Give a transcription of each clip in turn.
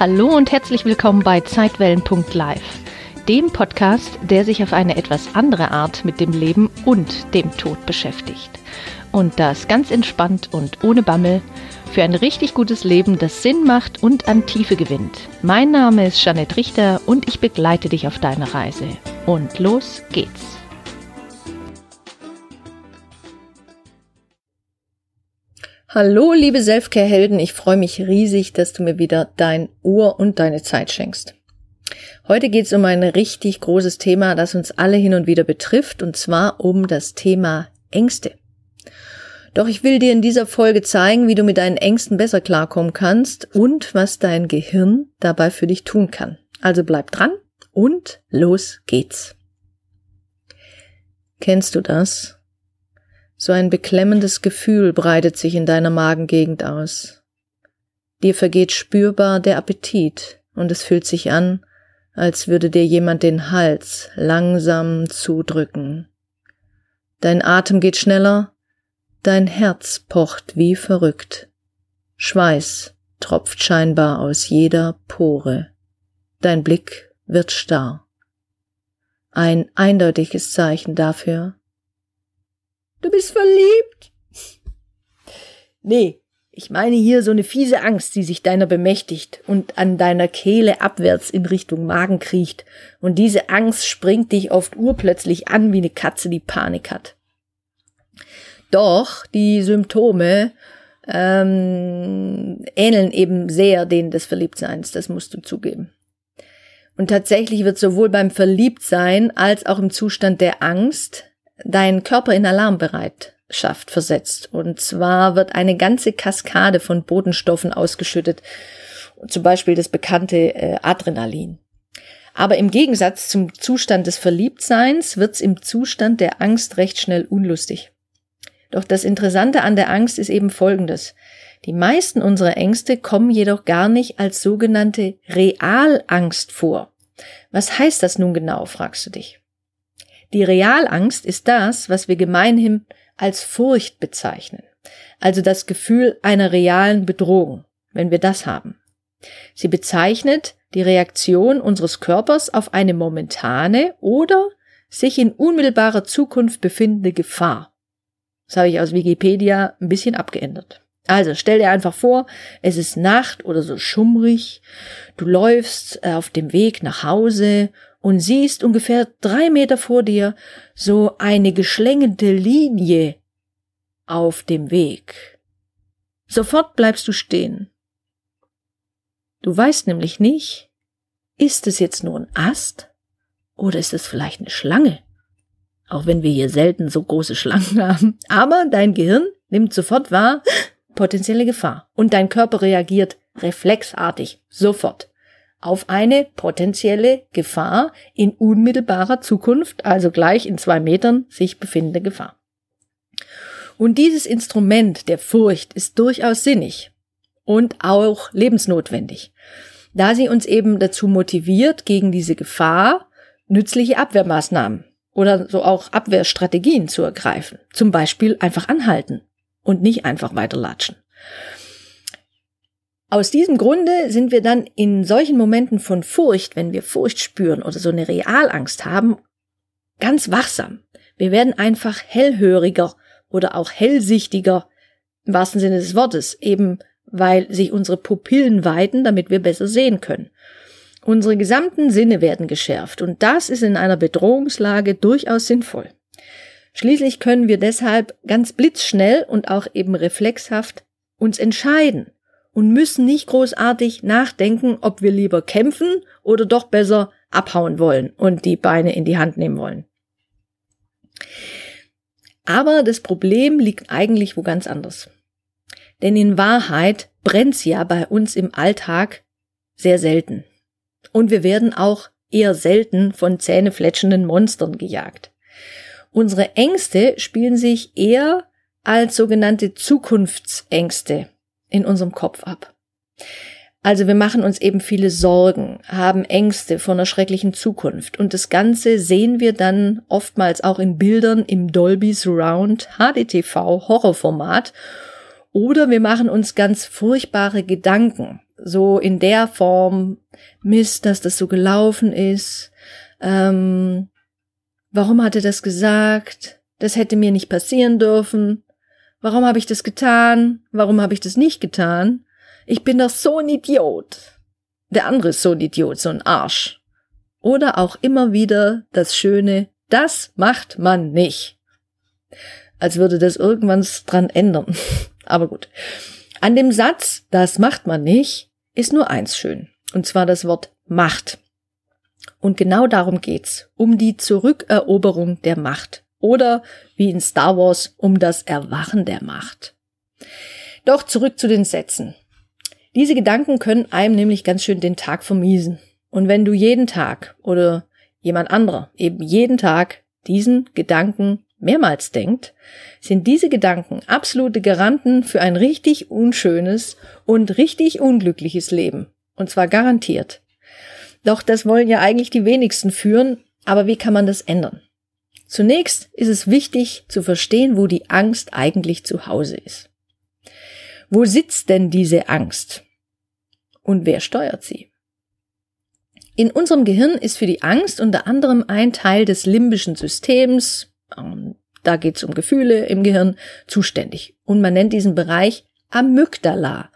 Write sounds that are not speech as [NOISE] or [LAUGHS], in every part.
Hallo und herzlich willkommen bei Zeitwellen.live, dem Podcast, der sich auf eine etwas andere Art mit dem Leben und dem Tod beschäftigt. Und das ganz entspannt und ohne Bammel für ein richtig gutes Leben, das Sinn macht und an Tiefe gewinnt. Mein Name ist Janette Richter und ich begleite dich auf deiner Reise. Und los geht's. Hallo, liebe Selfcare-Helden, ich freue mich riesig, dass du mir wieder dein Ohr und deine Zeit schenkst. Heute geht es um ein richtig großes Thema, das uns alle hin und wieder betrifft, und zwar um das Thema Ängste. Doch ich will dir in dieser Folge zeigen, wie du mit deinen Ängsten besser klarkommen kannst und was dein Gehirn dabei für dich tun kann. Also bleib dran und los geht's. Kennst du das? So ein beklemmendes Gefühl breitet sich in deiner Magengegend aus. Dir vergeht spürbar der Appetit und es fühlt sich an, als würde dir jemand den Hals langsam zudrücken. Dein Atem geht schneller, dein Herz pocht wie verrückt. Schweiß tropft scheinbar aus jeder Pore. Dein Blick wird starr. Ein eindeutiges Zeichen dafür, Du bist verliebt. Nee, ich meine hier so eine fiese Angst, die sich deiner bemächtigt und an deiner Kehle abwärts in Richtung Magen kriecht. Und diese Angst springt dich oft urplötzlich an wie eine Katze, die Panik hat. Doch die Symptome ähm, ähneln eben sehr denen des Verliebtseins, das musst du zugeben. Und tatsächlich wird sowohl beim Verliebtsein als auch im Zustand der Angst dein Körper in Alarmbereitschaft versetzt. Und zwar wird eine ganze Kaskade von Bodenstoffen ausgeschüttet, zum Beispiel das bekannte äh, Adrenalin. Aber im Gegensatz zum Zustand des Verliebtseins wird's im Zustand der Angst recht schnell unlustig. Doch das Interessante an der Angst ist eben Folgendes. Die meisten unserer Ängste kommen jedoch gar nicht als sogenannte Realangst vor. Was heißt das nun genau, fragst du dich. Die Realangst ist das, was wir gemeinhin als Furcht bezeichnen, also das Gefühl einer realen Bedrohung, wenn wir das haben. Sie bezeichnet die Reaktion unseres Körpers auf eine momentane oder sich in unmittelbarer Zukunft befindende Gefahr. Das habe ich aus Wikipedia ein bisschen abgeändert. Also stell dir einfach vor, es ist Nacht oder so schummrig, du läufst äh, auf dem Weg nach Hause und siehst ungefähr drei Meter vor dir so eine geschlängete Linie auf dem Weg. Sofort bleibst du stehen. Du weißt nämlich nicht, ist es jetzt nur ein Ast oder ist es vielleicht eine Schlange? Auch wenn wir hier selten so große Schlangen haben. Aber dein Gehirn nimmt sofort wahr, potenzielle Gefahr. Und dein Körper reagiert reflexartig, sofort auf eine potenzielle Gefahr in unmittelbarer Zukunft, also gleich in zwei Metern sich befindende Gefahr. Und dieses Instrument der Furcht ist durchaus sinnig und auch lebensnotwendig, da sie uns eben dazu motiviert, gegen diese Gefahr nützliche Abwehrmaßnahmen oder so auch Abwehrstrategien zu ergreifen. Zum Beispiel einfach anhalten und nicht einfach weiterlatschen. Aus diesem Grunde sind wir dann in solchen Momenten von Furcht, wenn wir Furcht spüren oder so eine Realangst haben, ganz wachsam. Wir werden einfach hellhöriger oder auch hellsichtiger, im wahrsten Sinne des Wortes, eben weil sich unsere Pupillen weiten, damit wir besser sehen können. Unsere gesamten Sinne werden geschärft und das ist in einer Bedrohungslage durchaus sinnvoll. Schließlich können wir deshalb ganz blitzschnell und auch eben reflexhaft uns entscheiden und müssen nicht großartig nachdenken, ob wir lieber kämpfen oder doch besser abhauen wollen und die Beine in die Hand nehmen wollen. Aber das Problem liegt eigentlich wo ganz anders. Denn in Wahrheit brennt's ja bei uns im Alltag sehr selten. Und wir werden auch eher selten von zähnefletschenden Monstern gejagt. Unsere Ängste spielen sich eher als sogenannte Zukunftsängste in unserem Kopf ab. Also wir machen uns eben viele Sorgen, haben Ängste vor einer schrecklichen Zukunft. Und das Ganze sehen wir dann oftmals auch in Bildern im Dolby Surround HDTV Horrorformat. Oder wir machen uns ganz furchtbare Gedanken, so in der Form, Mist, dass das so gelaufen ist, ähm, warum hat er das gesagt, das hätte mir nicht passieren dürfen, warum habe ich das getan, warum habe ich das nicht getan, ich bin doch so ein Idiot. Der andere ist so ein Idiot, so ein Arsch. Oder auch immer wieder das Schöne, das macht man nicht. Als würde das irgendwann dran ändern. [LAUGHS] Aber gut. An dem Satz, das macht man nicht, ist nur eins schön. Und zwar das Wort Macht. Und genau darum geht's. Um die Zurückeroberung der Macht. Oder wie in Star Wars, um das Erwachen der Macht. Doch zurück zu den Sätzen. Diese Gedanken können einem nämlich ganz schön den Tag vermiesen. Und wenn du jeden Tag oder jemand anderer eben jeden Tag diesen Gedanken mehrmals denkt, sind diese Gedanken absolute Garanten für ein richtig unschönes und richtig unglückliches Leben. Und zwar garantiert. Doch das wollen ja eigentlich die wenigsten führen, aber wie kann man das ändern? Zunächst ist es wichtig zu verstehen, wo die Angst eigentlich zu Hause ist. Wo sitzt denn diese Angst? Und wer steuert sie? In unserem Gehirn ist für die Angst unter anderem ein Teil des limbischen Systems, ähm, da geht es um Gefühle im Gehirn, zuständig. Und man nennt diesen Bereich Amygdala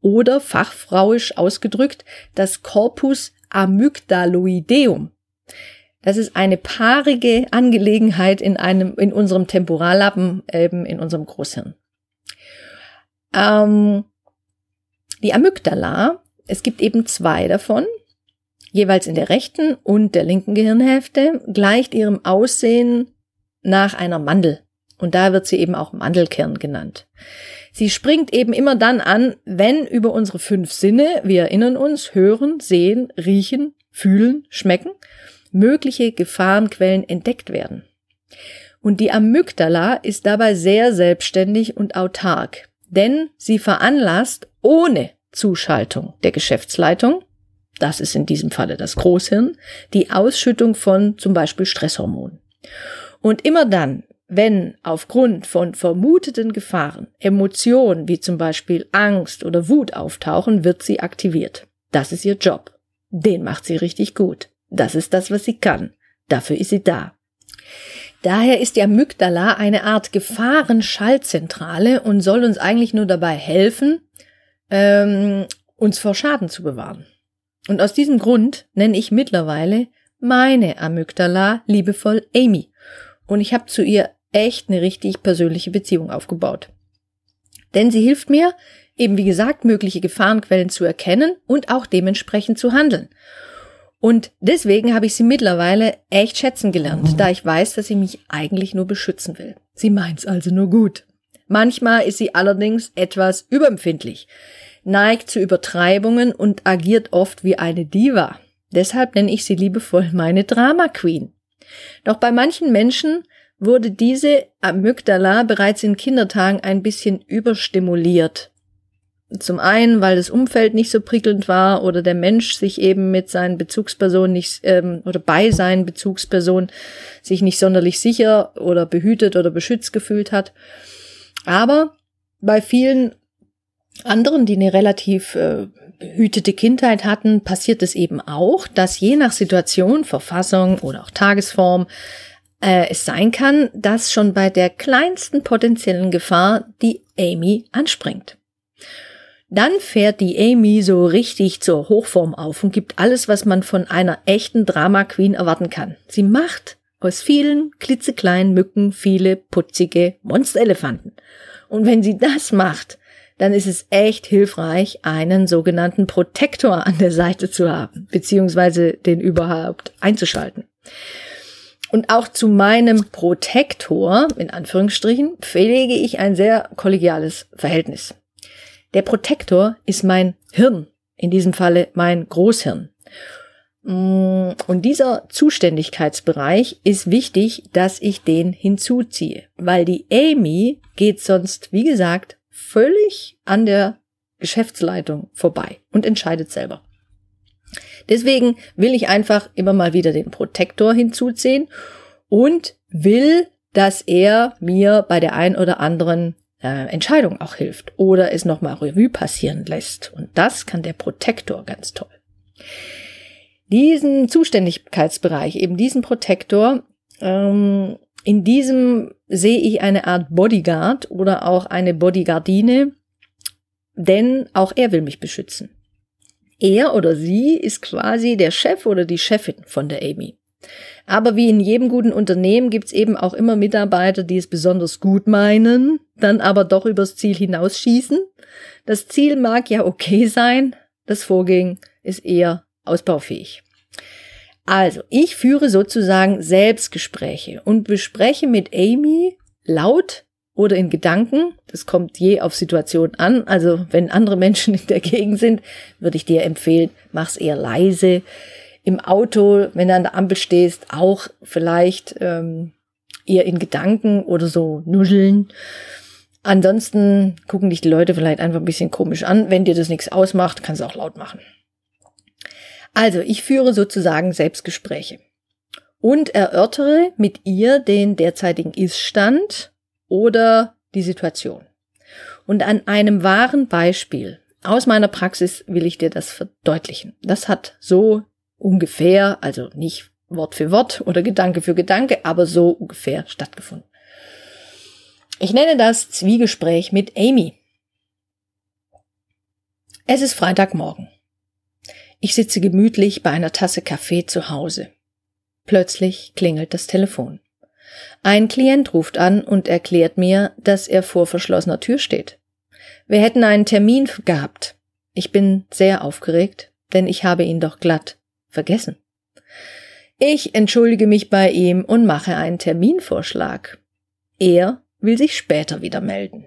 oder fachfrauisch ausgedrückt das Corpus amygdaloideum. Das ist eine paarige Angelegenheit in einem, in unserem Temporallappen, eben in unserem Großhirn. Ähm, die Amygdala, es gibt eben zwei davon, jeweils in der rechten und der linken Gehirnhälfte, gleicht ihrem Aussehen nach einer Mandel. Und da wird sie eben auch Mandelkern genannt. Sie springt eben immer dann an, wenn über unsere fünf Sinne, wir erinnern uns, hören, sehen, riechen, fühlen, schmecken, mögliche Gefahrenquellen entdeckt werden. Und die Amygdala ist dabei sehr selbstständig und autark, denn sie veranlasst ohne Zuschaltung der Geschäftsleitung das ist in diesem Falle das Großhirn, die Ausschüttung von zum Beispiel Stresshormonen. Und immer dann, wenn aufgrund von vermuteten Gefahren Emotionen wie zum Beispiel Angst oder Wut auftauchen, wird sie aktiviert. Das ist ihr Job. Den macht sie richtig gut. Das ist das, was sie kann. Dafür ist sie da. Daher ist die Amygdala eine Art Gefahrenschaltzentrale und soll uns eigentlich nur dabei helfen, ähm, uns vor Schaden zu bewahren. Und aus diesem Grund nenne ich mittlerweile meine Amygdala liebevoll Amy. Und ich habe zu ihr echt eine richtig persönliche Beziehung aufgebaut. Denn sie hilft mir, eben wie gesagt, mögliche Gefahrenquellen zu erkennen und auch dementsprechend zu handeln. Und deswegen habe ich sie mittlerweile echt schätzen gelernt, da ich weiß, dass sie mich eigentlich nur beschützen will. Sie meint's also nur gut. Manchmal ist sie allerdings etwas überempfindlich neigt zu Übertreibungen und agiert oft wie eine Diva. Deshalb nenne ich sie liebevoll meine Drama Queen. Doch bei manchen Menschen wurde diese Amygdala bereits in Kindertagen ein bisschen überstimuliert. Zum einen, weil das Umfeld nicht so prickelnd war oder der Mensch sich eben mit seinen Bezugspersonen nicht ähm, oder bei seinen Bezugspersonen sich nicht sonderlich sicher oder behütet oder beschützt gefühlt hat. Aber bei vielen anderen, die eine relativ äh, behütete Kindheit hatten, passiert es eben auch, dass je nach Situation, Verfassung oder auch Tagesform äh, es sein kann, dass schon bei der kleinsten potenziellen Gefahr die Amy anspringt. Dann fährt die Amy so richtig zur Hochform auf und gibt alles, was man von einer echten Drama Queen erwarten kann. Sie macht aus vielen klitzekleinen Mücken viele putzige Monsterelefanten. Und wenn sie das macht, dann ist es echt hilfreich, einen sogenannten Protektor an der Seite zu haben, beziehungsweise den überhaupt einzuschalten. Und auch zu meinem Protektor, in Anführungsstrichen, pflege ich ein sehr kollegiales Verhältnis. Der Protektor ist mein Hirn, in diesem Falle mein Großhirn. Mm, und dieser Zuständigkeitsbereich ist wichtig, dass ich den hinzuziehe, weil die Amy geht sonst, wie gesagt, völlig an der Geschäftsleitung vorbei und entscheidet selber. Deswegen will ich einfach immer mal wieder den Protektor hinzuziehen und will, dass er mir bei der ein oder anderen äh, Entscheidung auch hilft oder es nochmal Revue passieren lässt. Und das kann der Protektor ganz toll. Diesen Zuständigkeitsbereich, eben diesen Protektor, ähm, in diesem sehe ich eine Art Bodyguard oder auch eine Bodyguardine, denn auch er will mich beschützen. Er oder sie ist quasi der Chef oder die Chefin von der Amy. Aber wie in jedem guten Unternehmen gibt's eben auch immer Mitarbeiter, die es besonders gut meinen, dann aber doch übers Ziel hinausschießen. Das Ziel mag ja okay sein, das Vorgehen ist eher ausbaufähig. Also, ich führe sozusagen Selbstgespräche und bespreche mit Amy laut oder in Gedanken. Das kommt je auf Situation an. Also, wenn andere Menschen in der Gegend sind, würde ich dir empfehlen, mach's eher leise. Im Auto, wenn du an der Ampel stehst, auch vielleicht ähm, eher in Gedanken oder so nuscheln. Ansonsten gucken dich die Leute vielleicht einfach ein bisschen komisch an. Wenn dir das nichts ausmacht, kannst du auch laut machen. Also, ich führe sozusagen Selbstgespräche und erörtere mit ihr den derzeitigen Iststand oder die Situation. Und an einem wahren Beispiel aus meiner Praxis will ich dir das verdeutlichen. Das hat so ungefähr, also nicht Wort für Wort oder Gedanke für Gedanke, aber so ungefähr stattgefunden. Ich nenne das Zwiegespräch mit Amy. Es ist Freitagmorgen. Ich sitze gemütlich bei einer Tasse Kaffee zu Hause. Plötzlich klingelt das Telefon. Ein Klient ruft an und erklärt mir, dass er vor verschlossener Tür steht. Wir hätten einen Termin gehabt. Ich bin sehr aufgeregt, denn ich habe ihn doch glatt vergessen. Ich entschuldige mich bei ihm und mache einen Terminvorschlag. Er will sich später wieder melden.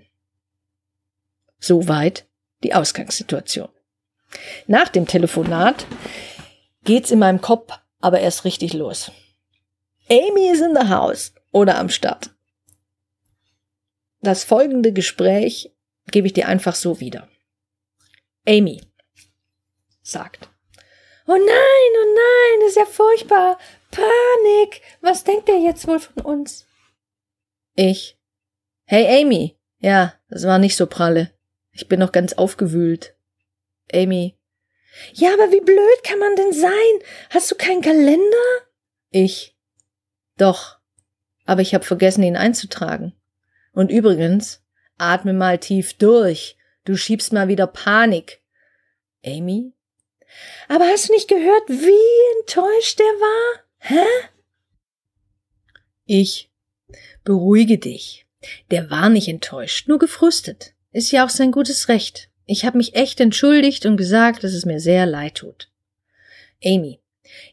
Soweit die Ausgangssituation. Nach dem Telefonat geht's in meinem Kopf aber erst richtig los. Amy ist in the house oder am Start. Das folgende Gespräch gebe ich dir einfach so wieder. Amy sagt. Oh nein, oh nein, das ist ja furchtbar. Panik. Was denkt er jetzt wohl von uns? Ich. Hey Amy. Ja, das war nicht so pralle. Ich bin noch ganz aufgewühlt. Amy. Ja, aber wie blöd kann man denn sein? Hast du keinen Kalender? Ich. Doch. Aber ich habe vergessen, ihn einzutragen. Und übrigens, atme mal tief durch. Du schiebst mal wieder Panik. Amy? Aber hast du nicht gehört, wie enttäuscht er war? Hä? Ich. Beruhige dich. Der war nicht enttäuscht, nur gefrustet. Ist ja auch sein gutes Recht. Ich habe mich echt entschuldigt und gesagt, dass es mir sehr leid tut. Amy.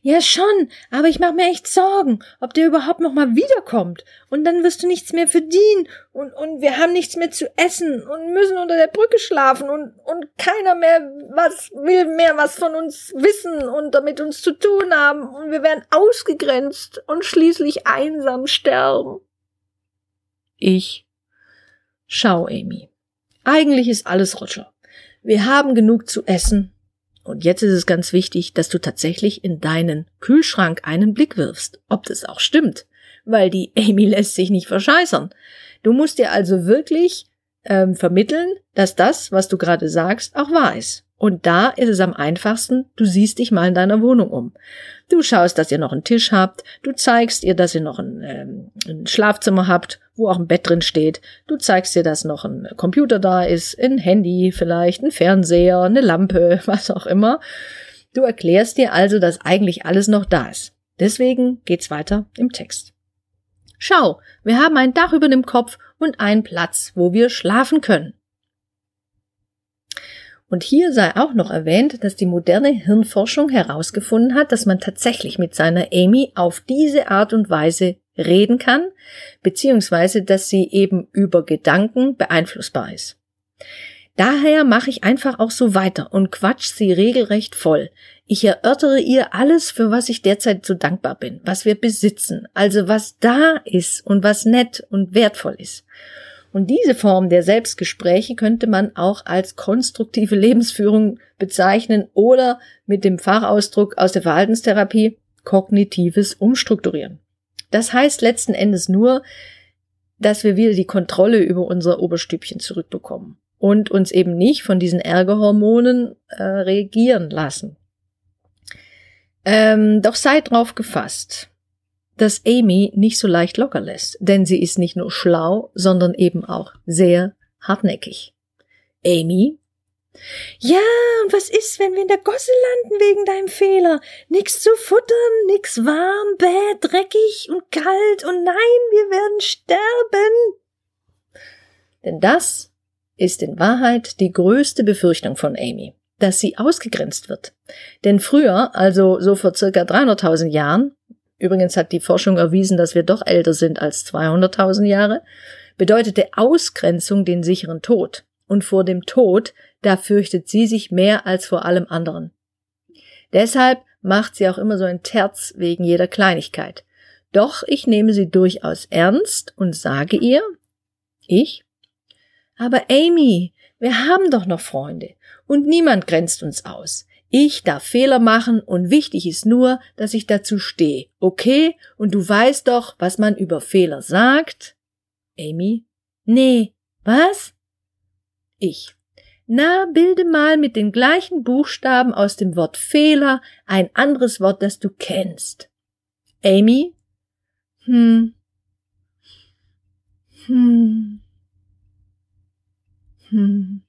Ja schon, aber ich mache mir echt Sorgen, ob der überhaupt noch mal wiederkommt. Und dann wirst du nichts mehr verdienen und, und wir haben nichts mehr zu essen und müssen unter der Brücke schlafen und, und keiner mehr was will mehr was von uns wissen und damit uns zu tun haben und wir werden ausgegrenzt und schließlich einsam sterben. Ich. Schau, Amy. Eigentlich ist alles Roger. Wir haben genug zu essen. Und jetzt ist es ganz wichtig, dass du tatsächlich in deinen Kühlschrank einen Blick wirfst, ob das auch stimmt, weil die [LAUGHS] Amy lässt sich nicht verscheißern. Du musst dir also wirklich ähm, vermitteln, dass das, was du gerade sagst, auch wahr ist. Und da ist es am einfachsten, du siehst dich mal in deiner Wohnung um. Du schaust, dass ihr noch einen Tisch habt, du zeigst ihr, dass ihr noch ein, ähm, ein Schlafzimmer habt, wo auch ein Bett drin steht, du zeigst ihr, dass noch ein Computer da ist, ein Handy vielleicht, ein Fernseher, eine Lampe, [LAUGHS] was auch immer. Du erklärst dir also, dass eigentlich alles noch da ist. Deswegen geht's weiter im Text. Schau, wir haben ein Dach über dem Kopf und einen Platz, wo wir schlafen können. Und hier sei auch noch erwähnt, dass die moderne Hirnforschung herausgefunden hat, dass man tatsächlich mit seiner Amy auf diese Art und Weise reden kann, beziehungsweise dass sie eben über Gedanken beeinflussbar ist. Daher mache ich einfach auch so weiter und quatsch sie regelrecht voll. Ich erörtere ihr alles, für was ich derzeit so dankbar bin, was wir besitzen, also was da ist und was nett und wertvoll ist. Und diese Form der Selbstgespräche könnte man auch als konstruktive [LAUGHS] Lebensführung bezeichnen oder mit dem Fachausdruck aus der Verhaltenstherapie kognitives Umstrukturieren. Das heißt letzten Endes nur, dass wir wieder die Kontrolle über unser Oberstübchen zurückbekommen und uns eben nicht von diesen Ärgerhormonen äh, reagieren lassen. Ähm, doch sei drauf gefasst, dass Amy nicht so leicht locker lässt, denn sie ist nicht nur schlau, sondern eben auch sehr hartnäckig. Amy ja, und was ist, wenn wir in der Gosse landen wegen deinem Fehler? Nix zu futtern, nix warm, bäh, dreckig und kalt und nein, wir werden sterben. Denn das ist in Wahrheit die größte Befürchtung von Amy, dass sie ausgegrenzt wird. Denn früher, also so vor circa 300.000 Jahren, übrigens hat die Forschung erwiesen, dass wir doch älter sind als 200.000 Jahre, bedeutete Ausgrenzung den sicheren Tod. Und vor dem Tod da fürchtet sie sich mehr als vor allem anderen. Deshalb macht sie auch immer so ein Terz wegen jeder Kleinigkeit. Doch ich nehme sie durchaus ernst und sage ihr, ich? Aber Amy, wir haben doch noch Freunde und niemand grenzt uns aus. Ich darf Fehler machen und wichtig ist nur, dass ich dazu stehe, okay? Und du weißt doch, was man über Fehler sagt? Amy? Nee. Was? Ich. Na, bilde mal mit den gleichen Buchstaben aus dem Wort Fehler ein anderes Wort, das du kennst. Amy? Hm. Hm. Hm.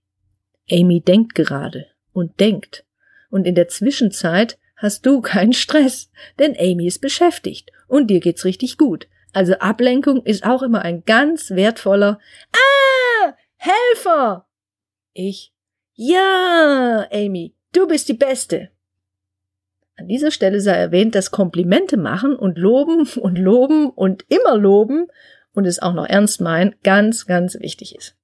Amy denkt gerade und denkt. Und in der Zwischenzeit hast du keinen Stress, denn Amy ist beschäftigt und dir geht's richtig gut. Also Ablenkung ist auch immer ein ganz wertvoller Ah! Helfer! Ich. Ja, Amy, du bist die Beste. An dieser Stelle sei erwähnt, dass Komplimente machen und loben und loben und immer loben und es auch noch ernst meinen ganz, ganz wichtig ist.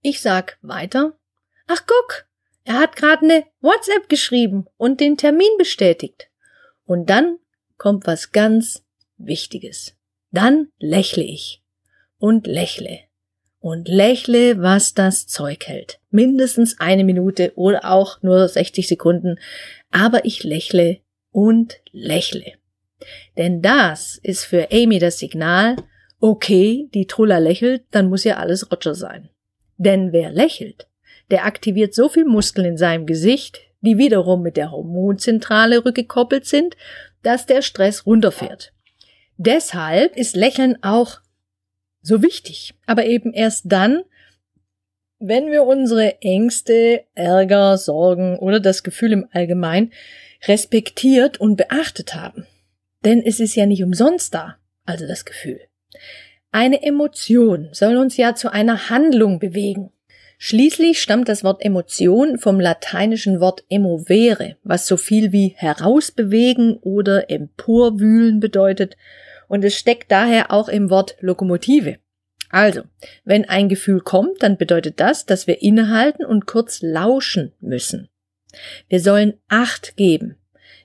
Ich sag weiter. Ach guck, er hat gerade eine WhatsApp geschrieben und den Termin bestätigt. Und dann kommt was ganz Wichtiges. Dann lächle ich und lächle und lächle, was das Zeug hält. Mindestens eine Minute oder auch nur 60 Sekunden, aber ich lächle und lächle. Denn das ist für Amy das Signal, okay, die Trulla lächelt, dann muss ja alles Roger sein. Denn wer lächelt, der aktiviert so viel Muskeln in seinem Gesicht, die wiederum mit der Hormonzentrale rückgekoppelt sind, dass der Stress runterfährt. Deshalb ist Lächeln auch so wichtig. Aber eben erst dann, wenn wir unsere Ängste, Ärger, Sorgen oder das Gefühl im Allgemeinen respektiert und beachtet haben. Denn es ist ja nicht umsonst da, also das Gefühl. Eine Emotion soll uns ja zu einer Handlung bewegen. Schließlich stammt das Wort Emotion vom lateinischen Wort emovere, was so viel wie herausbewegen oder emporwühlen bedeutet und es steckt daher auch im Wort Lokomotive. Also, wenn ein Gefühl kommt, dann bedeutet das, dass wir innehalten und kurz lauschen müssen. Wir sollen Acht geben.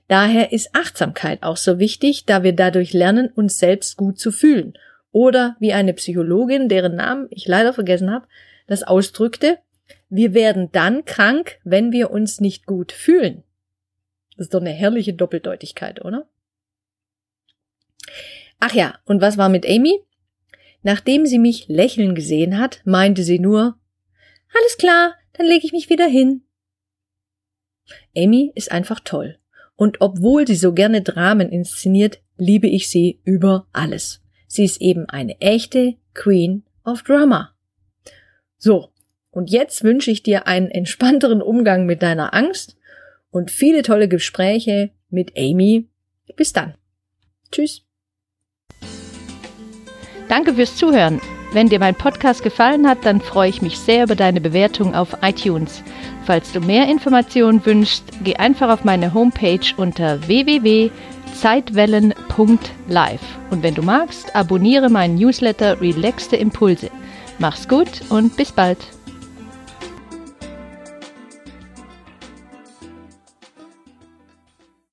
Daher ist Achtsamkeit auch so wichtig, da wir dadurch lernen, uns selbst gut zu fühlen. Oder wie eine Psychologin, deren Namen ich leider vergessen habe, das ausdrückte, wir werden dann krank, wenn wir uns nicht gut fühlen. Das ist doch eine herrliche Doppeldeutigkeit, oder? Ach ja, und was war mit Amy? Nachdem sie mich lächeln gesehen hat, meinte sie nur Alles klar, dann lege ich mich wieder hin. Amy ist einfach toll. Und obwohl sie so gerne Dramen inszeniert, liebe ich sie über alles. Sie ist eben eine echte Queen of Drama. So, und jetzt wünsche ich dir einen entspannteren Umgang mit deiner Angst und viele tolle Gespräche mit Amy. Bis dann. Tschüss. Danke fürs Zuhören. Wenn dir mein Podcast gefallen hat, dann freue ich mich sehr über deine Bewertung auf iTunes. Falls du mehr Informationen wünschst, geh einfach auf meine Homepage unter www.zeitwellen.live. Und wenn du magst, abonniere meinen Newsletter Relaxte Impulse. Mach's gut und bis bald.